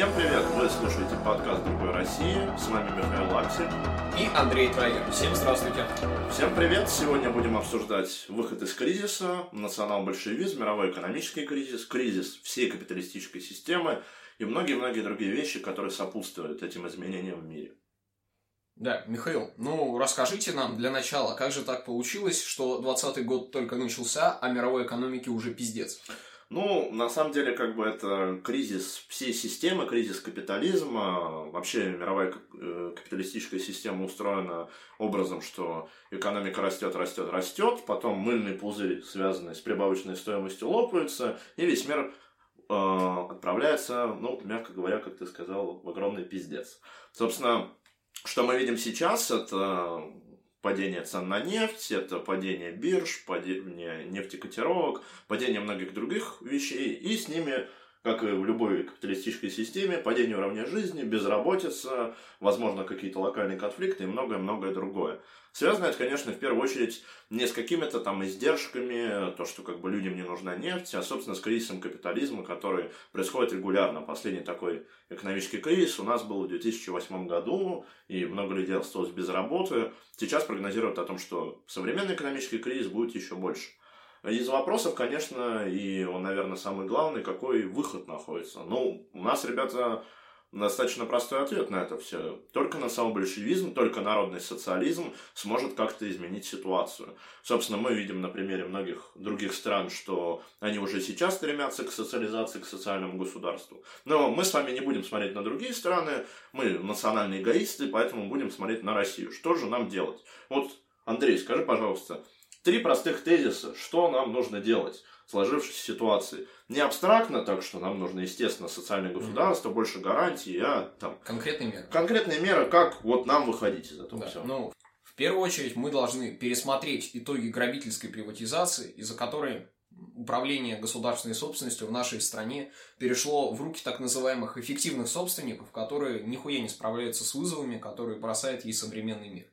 Всем привет! Вы слушаете подкаст «Другой России». С вами Михаил Аксель. И Андрей Трайгер. Всем здравствуйте. Всем привет! Сегодня будем обсуждать выход из кризиса, национал-большевизм, мировой экономический кризис, кризис всей капиталистической системы и многие-многие другие вещи, которые сопутствуют этим изменениям в мире. Да, Михаил, ну расскажите нам для начала, как же так получилось, что 20 год только начался, а мировой экономике уже пиздец? Ну, на самом деле, как бы это кризис всей системы, кризис капитализма. Вообще мировая э, капиталистическая система устроена образом, что экономика растет, растет, растет, потом мыльный пузырь, связанный с прибавочной стоимостью, лопается, и весь мир э, отправляется, ну, мягко говоря, как ты сказал, в огромный пиздец. Собственно, что мы видим сейчас, это падение цен на нефть, это падение бирж, падение нефтекотировок, падение многих других вещей, и с ними, как и в любой капиталистической системе, падение уровня жизни, безработица, возможно, какие-то локальные конфликты и многое-многое другое. Связано это, конечно, в первую очередь не с какими-то там издержками, то, что как бы людям не нужна нефть, а, собственно, с кризисом капитализма, который происходит регулярно. Последний такой экономический кризис у нас был в 2008 году, и много людей осталось без работы. Сейчас прогнозируют о том, что современный экономический кризис будет еще больше. Из вопросов, конечно, и он, наверное, самый главный, какой выход находится. Ну, у нас, ребята, достаточно простой ответ на это все. Только национал-большевизм, только народный социализм сможет как-то изменить ситуацию. Собственно, мы видим на примере многих других стран, что они уже сейчас стремятся к социализации, к социальному государству. Но мы с вами не будем смотреть на другие страны, мы национальные эгоисты, поэтому будем смотреть на Россию. Что же нам делать? Вот, Андрей, скажи, пожалуйста, три простых тезиса, что нам нужно делать сложившейся ситуации. Не абстрактно так, что нам нужно, естественно, социальное государство, mm-hmm. больше гарантий, а там... Конкретные меры. Конкретные меры, как вот нам выходить из этого да. всего. Ну, в первую очередь мы должны пересмотреть итоги грабительской приватизации, из-за которой управление государственной собственностью в нашей стране перешло в руки так называемых эффективных собственников, которые нихуя не справляются с вызовами, которые бросает ей современный мир.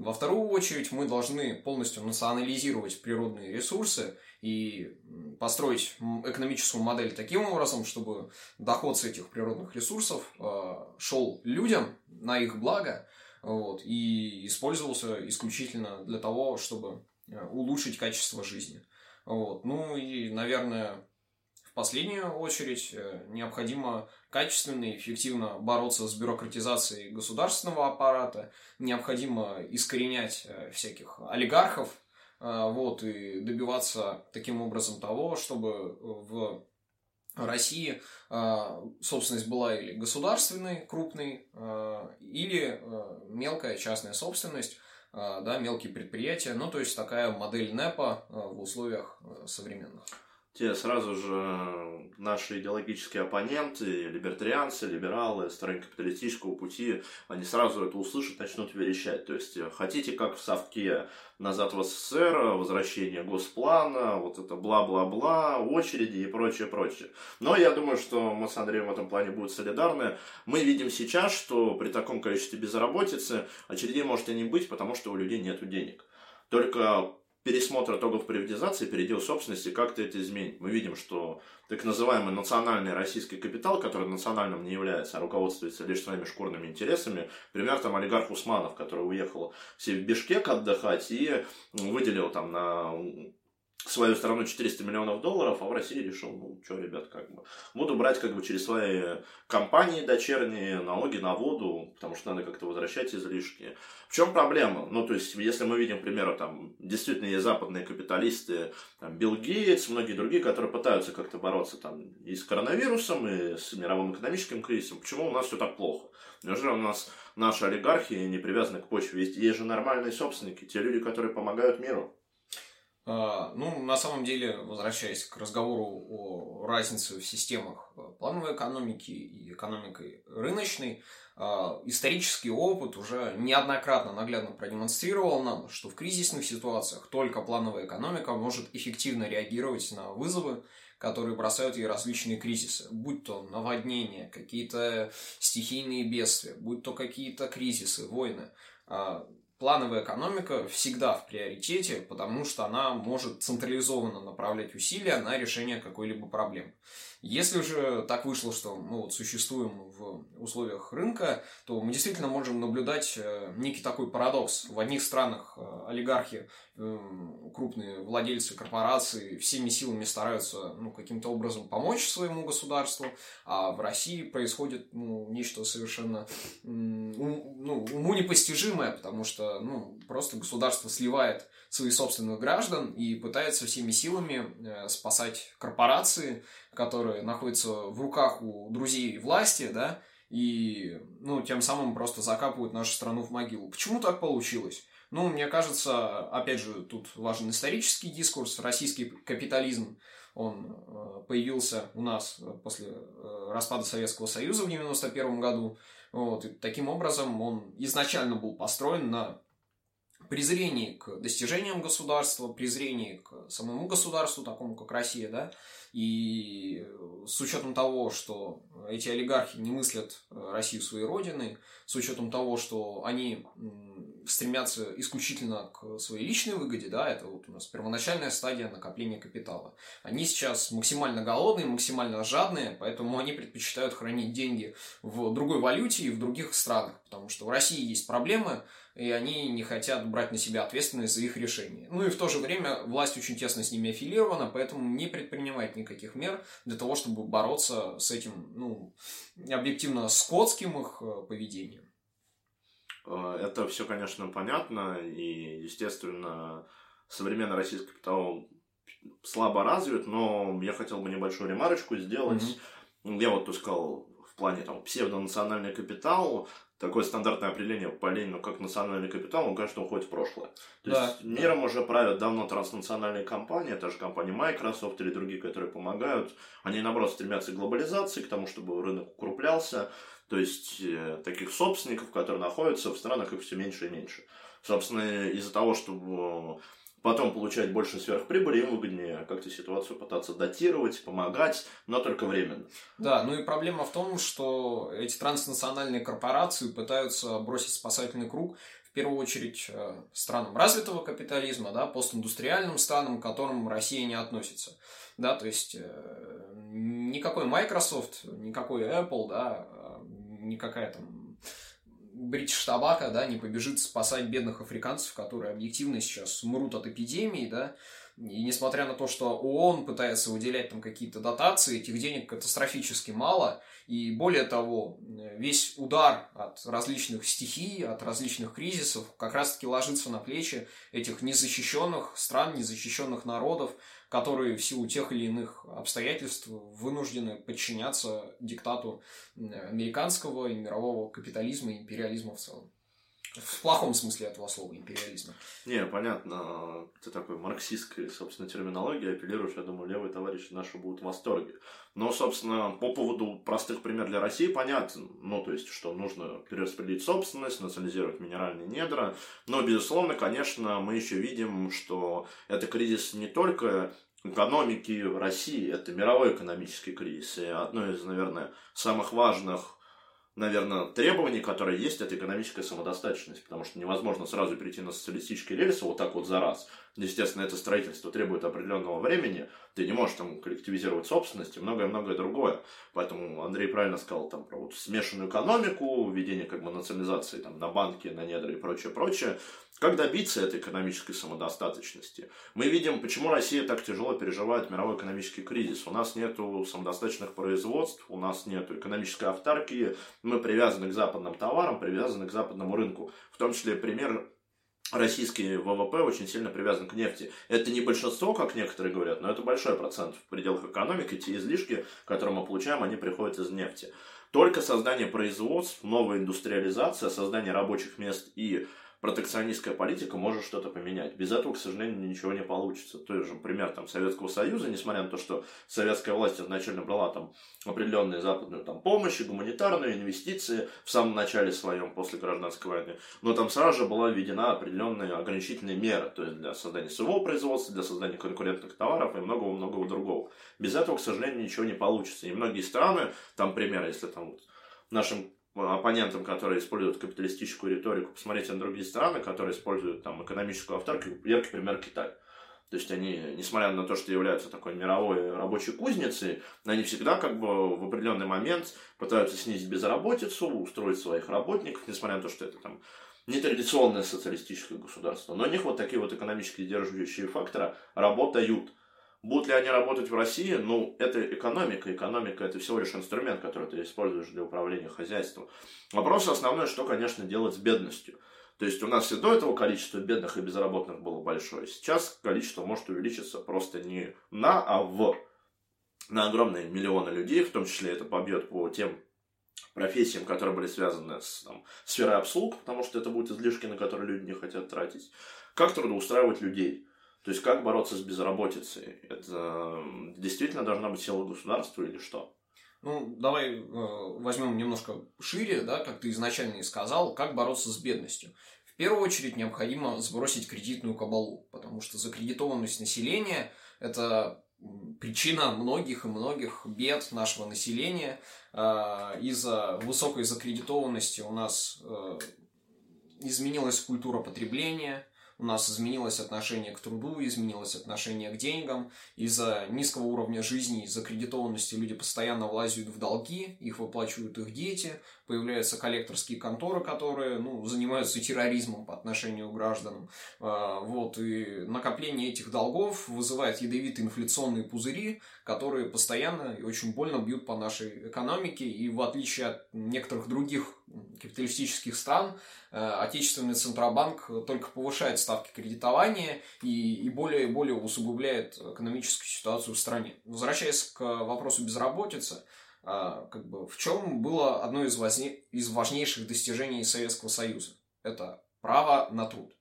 Во вторую очередь мы должны полностью национализировать природные ресурсы и построить экономическую модель таким образом, чтобы доход с этих природных ресурсов э, шел людям на их благо вот, и использовался исключительно для того, чтобы э, улучшить качество жизни. Вот. Ну и, наверное, последнюю очередь э, необходимо качественно и эффективно бороться с бюрократизацией государственного аппарата, необходимо искоренять всяких олигархов, а, вот, и добиваться таким образом того, чтобы в России собственность была или государственной, крупной, или мелкая частная собственность, да, мелкие предприятия, ну, то есть такая модель НЭПа в условиях современных те сразу же наши идеологические оппоненты, либертарианцы, либералы, сторонники капиталистического пути, они сразу это услышат, начнут верещать. То есть, хотите, как в совке назад в СССР, возвращение госплана, вот это бла-бла-бла, очереди и прочее, прочее. Но я думаю, что мы с Андреем в этом плане будут солидарны. Мы видим сейчас, что при таком количестве безработицы очередей может и не быть, потому что у людей нет денег. Только пересмотр итогов приватизации, передел собственности как-то это изменит. Мы видим, что так называемый национальный российский капитал, который национальным не является, а руководствуется лишь своими шкурными интересами, пример там олигарх Усманов, который уехал в Бишкек отдыхать и выделил там на свою страну 400 миллионов долларов, а в России решил, ну, что, ребят, как бы, буду брать как бы через свои компании дочерние налоги на воду, потому что надо как-то возвращать излишки. В чем проблема? Ну, то есть, если мы видим, к примеру, там, действительно есть западные капиталисты, там, Билл Гейтс, многие другие, которые пытаются как-то бороться там и с коронавирусом, и с мировым экономическим кризисом, почему у нас все так плохо? Неужели у нас наши олигархи не привязаны к почве? Есть, есть же нормальные собственники, те люди, которые помогают миру. А, ну, на самом деле, возвращаясь к разговору о разнице в системах э, плановой экономики и экономикой рыночной, а, исторический опыт уже неоднократно наглядно продемонстрировал нам, что в кризисных ситуациях только плановая экономика может эффективно реагировать на вызовы, которые бросают ей различные кризисы, будь то наводнения, какие-то стихийные бедствия, будь то какие-то кризисы, войны. Плановая экономика всегда в приоритете, потому что она может централизованно направлять усилия на решение какой-либо проблемы. Если же так вышло, что мы вот существуем в условиях рынка, то мы действительно можем наблюдать э, некий такой парадокс. В одних странах э, олигархи, э, крупные владельцы корпораций всеми силами стараются ну, каким-то образом помочь своему государству, а в России происходит ну, нечто совершенно ну, уму непостижимое, потому что ну, просто государство сливает своих собственных граждан и пытается всеми силами спасать корпорации, которые находятся в руках у друзей власти, да, и, ну, тем самым просто закапывают нашу страну в могилу. Почему так получилось? Ну, мне кажется, опять же, тут важен исторический дискурс. Российский капитализм, он э, появился у нас после э, распада Советского Союза в 1991 году. Вот, таким образом он изначально был построен на презрении к достижениям государства, презрении к самому государству, такому как Россия, да, и с учетом того, что эти олигархи не мыслят э, Россию своей родиной, с учетом того, что они стремятся исключительно к своей личной выгоде, да, это вот у нас первоначальная стадия накопления капитала. Они сейчас максимально голодные, максимально жадные, поэтому они предпочитают хранить деньги в другой валюте и в других странах, потому что в России есть проблемы, и они не хотят брать на себя ответственность за их решение. Ну и в то же время власть очень тесно с ними аффилирована, поэтому не предпринимает никаких мер для того, чтобы бороться с этим, ну, объективно скотским их э, поведением. Э, это все, конечно, понятно, и, естественно, современный российский капитал слабо развит, но я хотел бы небольшую ремарочку сделать. Mm-hmm. Я вот искал в плане там псевдонациональный капитал, такое стандартное определение по Ленину как национальный капитал, он, конечно, уходит в прошлое. То да, есть миром да. уже правят давно транснациональные компании, это же компании Microsoft или другие, которые помогают. Они, наоборот, стремятся к глобализации, к тому, чтобы рынок укруплялся. То есть э, таких собственников, которые находятся в странах, их все меньше и меньше. Собственно, из-за того, чтобы потом получать больше сверхприбыли, им выгоднее как-то ситуацию пытаться датировать, помогать, но только временно. Да, ну и проблема в том, что эти транснациональные корпорации пытаются бросить спасательный круг в первую очередь э, странам развитого капитализма, да, постиндустриальным странам, к которым Россия не относится. Да, то есть э, никакой Microsoft, никакой Apple, да, э, никакая там Бритиш Табака, да, не побежит спасать бедных африканцев, которые объективно сейчас мрут от эпидемии, да, и несмотря на то, что ООН пытается выделять там какие-то дотации, этих денег катастрофически мало, и более того, весь удар от различных стихий, от различных кризисов как раз-таки ложится на плечи этих незащищенных стран, незащищенных народов, которые в силу тех или иных обстоятельств вынуждены подчиняться диктату американского и мирового капитализма и империализма в целом. В плохом смысле этого слова империализма. Не, понятно. Ты такой марксистской, собственно, терминологии апеллируешь. Я думаю, левые товарищи наши будут в восторге. Но, собственно, по поводу простых примеров для России понятно. Ну, то есть, что нужно перераспределить собственность, национализировать минеральные недра. Но, безусловно, конечно, мы еще видим, что это кризис не только экономики России, это мировой экономический кризис. И одно из, наверное, самых важных наверное, требований, которые есть, это экономическая самодостаточность, потому что невозможно сразу перейти на социалистические рельсы вот так вот за раз. Естественно, это строительство требует определенного времени, ты не можешь там коллективизировать собственность и многое-многое другое. Поэтому Андрей правильно сказал там про вот смешанную экономику, введение как бы национализации там на банки, на недра и прочее, прочее. Как добиться этой экономической самодостаточности? Мы видим, почему Россия так тяжело переживает мировой экономический кризис. У нас нет самодостаточных производств, у нас нет экономической автаркии, мы привязаны к западным товарам, привязаны к западному рынку. В том числе пример российский ВВП очень сильно привязан к нефти. Это не большинство, как некоторые говорят, но это большой процент в пределах экономики. Те излишки, которые мы получаем, они приходят из нефти. Только создание производств, новая индустриализация, создание рабочих мест и протекционистская политика может что-то поменять. Без этого, к сожалению, ничего не получится. Той же пример там, Советского Союза, несмотря на то, что советская власть изначально брала там определенную западную там, помощь, гуманитарную, инвестиции в самом начале своем, после гражданской войны, но там сразу же была введена определенная ограничительная мера, то есть для создания своего производства, для создания конкурентных товаров и многого-многого другого. Без этого, к сожалению, ничего не получится. И многие страны, там примеры, если там вот в нашем оппонентам, которые используют капиталистическую риторику, посмотрите на другие страны, которые используют там экономическую авторку, яркий пример Китай. То есть они, несмотря на то, что являются такой мировой рабочей кузницей, они всегда как бы в определенный момент пытаются снизить безработицу, устроить своих работников, несмотря на то, что это там нетрадиционное социалистическое государство. Но у них вот такие вот экономические держащие факторы работают. Будут ли они работать в России? Ну, это экономика. Экономика – это всего лишь инструмент, который ты используешь для управления хозяйством. Вопрос основной, что, конечно, делать с бедностью. То есть у нас и до этого количество бедных и безработных было большое. Сейчас количество может увеличиться просто не на, а в. На огромные миллионы людей, в том числе это побьет по тем профессиям, которые были связаны с там, сферой обслуг, потому что это будут излишки, на которые люди не хотят тратить. Как трудоустраивать людей? То есть, как бороться с безработицей? Это действительно должна быть сила государства или что? Ну, давай э, возьмем немножко шире, да, как ты изначально и сказал, как бороться с бедностью. В первую очередь необходимо сбросить кредитную кабалу, потому что закредитованность населения – это причина многих и многих бед нашего населения. Э, из-за высокой закредитованности у нас э, изменилась культура потребления, у нас изменилось отношение к труду, изменилось отношение к деньгам. Из-за низкого уровня жизни, из-за кредитованности люди постоянно влазят в долги, их выплачивают их дети, появляются коллекторские конторы, которые ну, занимаются терроризмом по отношению к гражданам. А, вот, и накопление этих долгов вызывает ядовитые инфляционные пузыри, которые постоянно и очень больно бьют по нашей экономике. И в отличие от некоторых других капиталистических стран, э, отечественный Центробанк только повышает ставки кредитования и, и более и более усугубляет экономическую ситуацию в стране. Возвращаясь к вопросу безработицы, а, как бы, в чем было одно из, возне... из важнейших достижений Советского Союза? Это право на труд.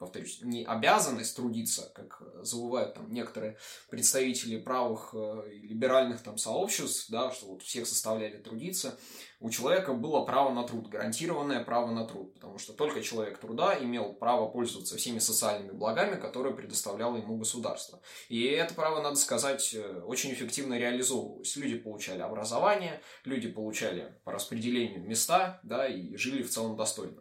Повторюсь, не обязанность трудиться, как забывают там некоторые представители правых э, либеральных там сообществ, да, что вот всех составляли трудиться, у человека было право на труд, гарантированное право на труд, потому что только человек труда имел право пользоваться всеми социальными благами, которые предоставляло ему государство. И это право, надо сказать, э, очень эффективно реализовывалось. Люди получали образование, люди получали по распределению места, да, и жили в целом достойно.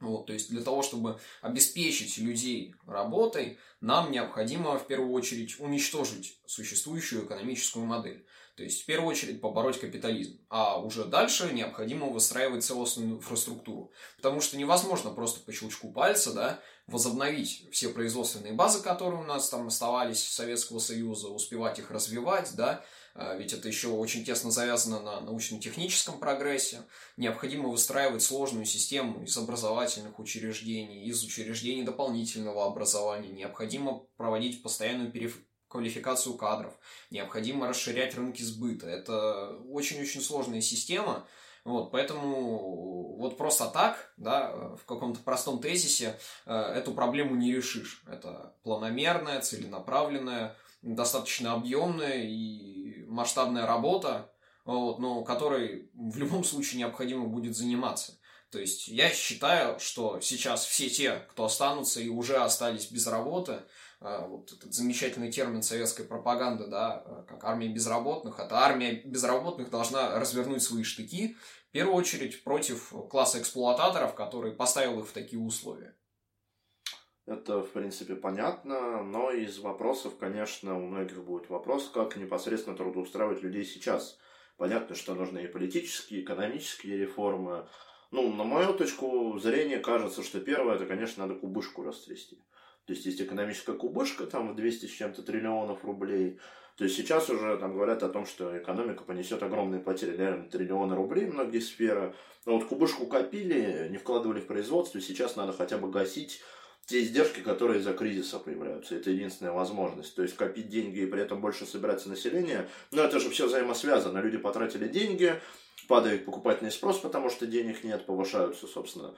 Вот, то есть для того, чтобы обеспечить людей работой, нам необходимо в первую очередь уничтожить существующую экономическую модель. То есть, в первую очередь, побороть капитализм. А уже дальше необходимо выстраивать целостную инфраструктуру. Потому что невозможно просто по щелчку пальца да, возобновить все производственные базы, которые у нас там оставались Советского Союза, успевать их развивать, да, ведь это еще очень тесно завязано на научно-техническом прогрессе. Необходимо выстраивать сложную систему из образовательных учреждений, из учреждений дополнительного образования. Необходимо проводить постоянную перев квалификацию кадров, необходимо расширять рынки сбыта. Это очень-очень сложная система, вот, поэтому вот просто так, да, в каком-то простом тезисе э, эту проблему не решишь. Это планомерная, целенаправленная, достаточно объемная и масштабная работа, вот, но которой в любом случае необходимо будет заниматься. То есть я считаю, что сейчас все те, кто останутся и уже остались без работы, а, вот этот замечательный термин советской пропаганды, да, а, как армия безработных, это армия безработных должна развернуть свои штыки, в первую очередь против класса эксплуататоров, который поставил их в такие условия. Это, в принципе, понятно, но из вопросов, конечно, у многих будет вопрос, как непосредственно трудоустраивать людей сейчас. Понятно, что нужны и политические, и экономические реформы. Ну, на мою точку зрения, кажется, что первое, это, конечно, надо кубышку растрясти. То есть есть экономическая кубышка там в 200 с чем-то триллионов рублей. То есть сейчас уже там говорят о том, что экономика понесет огромные потери, реально триллионы рублей, многие сферы. Но вот кубышку копили, не вкладывали в производство, сейчас надо хотя бы гасить те издержки, которые из-за кризиса появляются. Это единственная возможность. То есть копить деньги и при этом больше собираться население. Но это же все взаимосвязано. Люди потратили деньги, падает покупательный спрос, потому что денег нет, повышаются, собственно,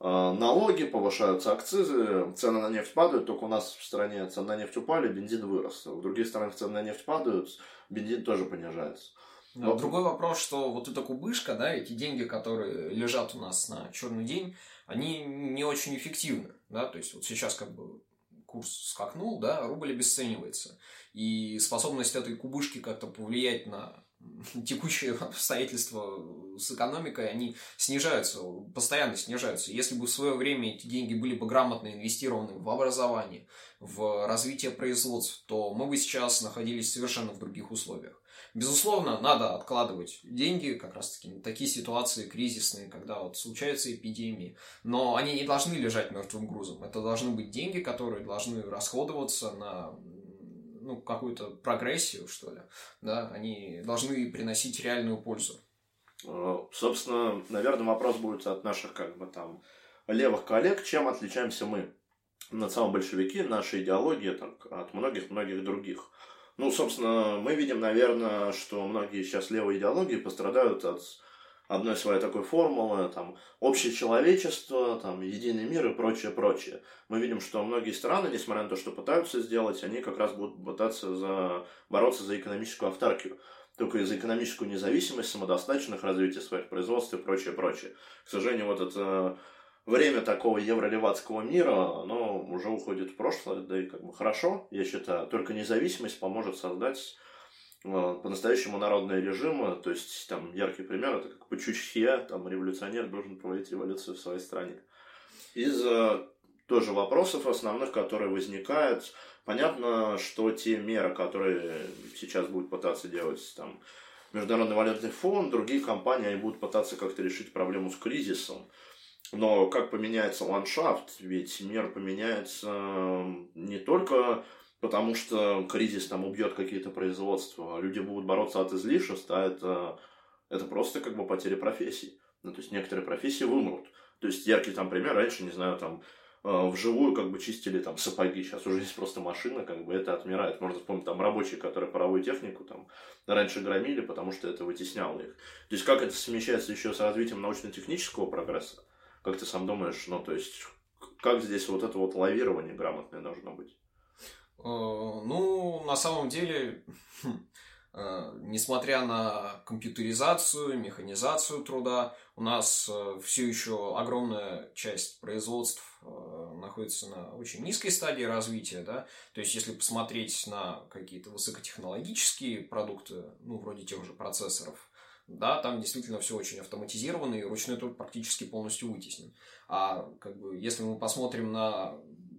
Э, налоги, повышаются акцизы, цены на нефть падают, только у нас в стране цены на нефть упали, бензин вырос. В других странах цены на нефть падают, бензин тоже понижается. Вот. Другой вопрос, что вот эта кубышка, да, эти деньги, которые лежат у нас на черный день, они не очень эффективны, да, то есть вот сейчас как бы курс скакнул, да, рубль обесценивается, и способность этой кубышки как-то повлиять на текущие обстоятельства с экономикой, они снижаются, постоянно снижаются. Если бы в свое время эти деньги были бы грамотно инвестированы в образование, в развитие производств, то мы бы сейчас находились совершенно в других условиях. Безусловно, надо откладывать деньги как раз-таки на такие ситуации кризисные, когда вот случаются эпидемии. Но они не должны лежать мертвым грузом. Это должны быть деньги, которые должны расходоваться на ну, какую-то прогрессию, что ли. Да, они должны приносить реальную пользу. Э, собственно, наверное, вопрос будет от наших, как бы там, левых коллег, чем отличаемся мы, национал-большевики, наша идеология так, от многих-многих других. Ну, собственно, мы видим, наверное, что многие сейчас левые идеологии пострадают от одной своей такой формулы, там, общее человечество, там, единый мир и прочее, прочее. Мы видим, что многие страны, несмотря на то, что пытаются сделать, они как раз будут пытаться за... бороться за экономическую автаркию. Только за экономическую независимость, самодостаточных развития своих производств и прочее, прочее. К сожалению, вот это время такого евролеватского мира, оно уже уходит в прошлое, да и как бы хорошо, я считаю. Только независимость поможет создать э, по-настоящему народные режимы, то есть там яркий пример, это как бы Чучхе, там революционер должен проводить революцию в своей стране. Из э, тоже вопросов основных, которые возникают, понятно, что те меры, которые сейчас будут пытаться делать там Международный валютный фонд, другие компании, они будут пытаться как-то решить проблему с кризисом. Но как поменяется ландшафт? Ведь мир поменяется не только потому, что кризис там убьет какие-то производства, а люди будут бороться от излишеств, а это, это просто как бы потеря профессий. Ну, то есть некоторые профессии вымрут. То есть яркий там пример, раньше, не знаю, там э, вживую как бы чистили там сапоги, сейчас уже есть просто машина, как бы это отмирает. Можно вспомнить там рабочие, которые паровую технику там раньше громили, потому что это вытесняло их. То есть как это совмещается еще с развитием научно-технического прогресса? Как ты сам думаешь, ну, то есть, как здесь вот это вот лавирование грамотное должно быть? Э, ну, на самом деле, э, несмотря на компьютеризацию, механизацию труда, у нас э, все еще огромная часть производств находится на очень низкой стадии развития, да, то есть если посмотреть на какие-то высокотехнологические продукты, ну, вроде тех же процессоров, да, там действительно все очень автоматизировано, и ручной труд практически полностью вытеснен. А как бы, если мы посмотрим на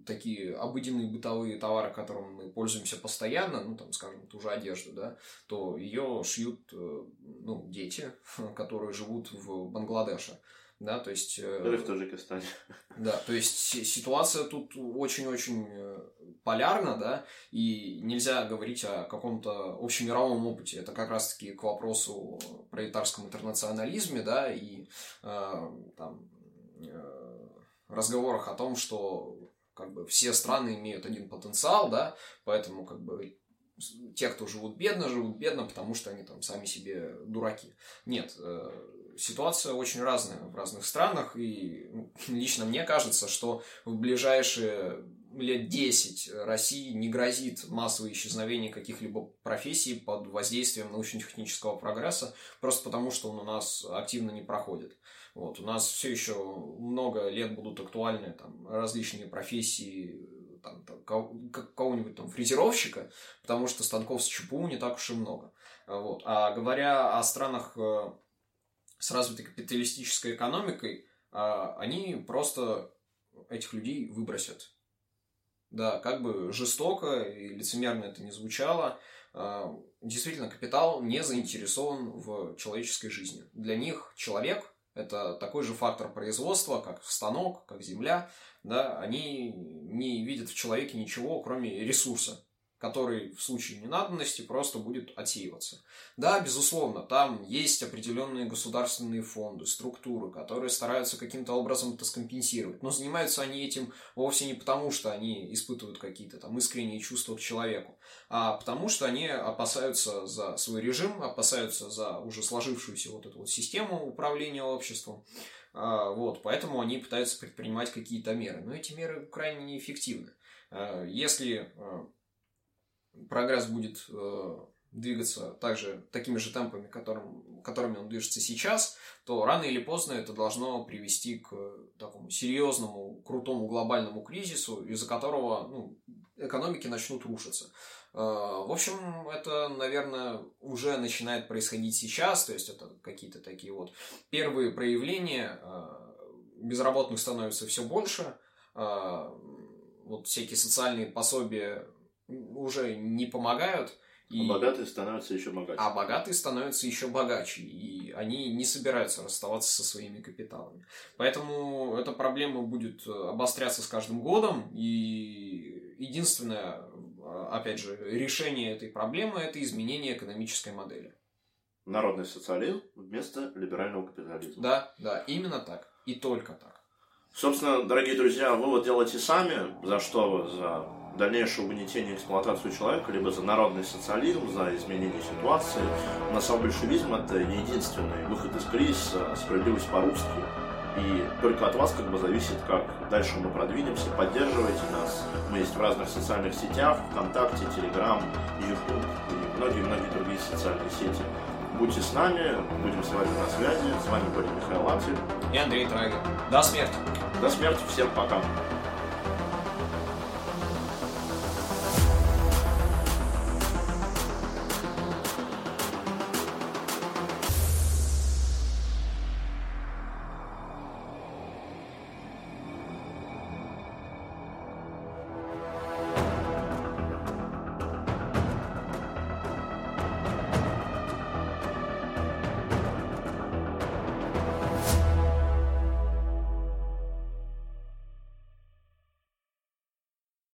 такие обыденные бытовые товары, которыми мы пользуемся постоянно, ну, там, скажем, ту же одежду, да, то ее шьют, э, ну, дети, которые живут в Бангладеше да, то есть... Или в Таджикистане. Да, то есть ситуация тут очень-очень э, полярна, да, и нельзя говорить о каком-то общемировом опыте. Это как раз-таки к вопросу о пролетарском интернационализме, да, и э, там э, разговорах о том, что как бы все страны имеют один потенциал, да, поэтому как бы те, кто живут бедно, живут бедно, потому что они там сами себе дураки. Нет, э, ситуация очень разная в разных странах, и ну, лично мне кажется, что в ближайшие лет 10 России не грозит массовое исчезновение каких-либо профессий под воздействием научно-технического прогресса, просто потому что он у нас активно не проходит. Вот, у нас все еще много лет будут актуальны там, различные профессии там, там, кого-нибудь там фрезеровщика, потому что станков с ЧПУ не так уж и много. Вот. А говоря о странах э, с развитой капиталистической экономикой, а, они просто этих людей выбросят. Да, как бы жестоко и лицемерно это не звучало, а, действительно, капитал не заинтересован в человеческой жизни. Для них человек – это такой же фактор производства, как станок, как земля. Да, они не видят в человеке ничего, кроме ресурса который в случае ненадобности просто будет отсеиваться. Да, безусловно, там есть определенные государственные фонды, структуры, которые стараются каким-то образом это скомпенсировать. Но занимаются они этим вовсе не потому, что они испытывают какие-то там искренние чувства к человеку, а потому что они опасаются за свой режим, опасаются за уже сложившуюся вот эту вот систему управления обществом. А, вот, поэтому они пытаются предпринимать какие-то меры. Но эти меры крайне неэффективны. А, если а, прогресс будет э, двигаться также такими же темпами, которым, которыми он движется сейчас, то рано или поздно это должно привести к такому серьезному, крутому глобальному кризису, из-за которого ну, экономики начнут рушиться. В общем, это, наверное, уже начинает происходить сейчас, то есть это какие-то такие вот первые проявления. Безработных становится все больше, вот всякие социальные пособия уже не помогают. И... А богатые становятся еще богаче. А богатые становятся еще богаче. И они не собираются расставаться со своими капиталами. Поэтому эта проблема будет обостряться с каждым годом. И единственное, опять же, решение этой проблемы – это изменение экономической модели. Народный социализм вместо либерального капитализма. Да, да, именно так. И только так. Собственно, дорогие друзья, вывод делайте сами. За что вы? За дальнейшее угнетение и эксплуатацию человека, либо за народный социализм, за изменение ситуации. На самом большевизм это не единственный выход из кризиса, а справедливость по-русски. И только от вас как бы зависит, как дальше мы продвинемся. Поддерживайте нас. Мы есть в разных социальных сетях, ВКонтакте, Телеграм, Ютуб и многие-многие другие социальные сети. Будьте с нами, будем с вами на связи. С вами были Михаил Лапсин и Андрей Трагер. До смерти! До смерти, всем пока!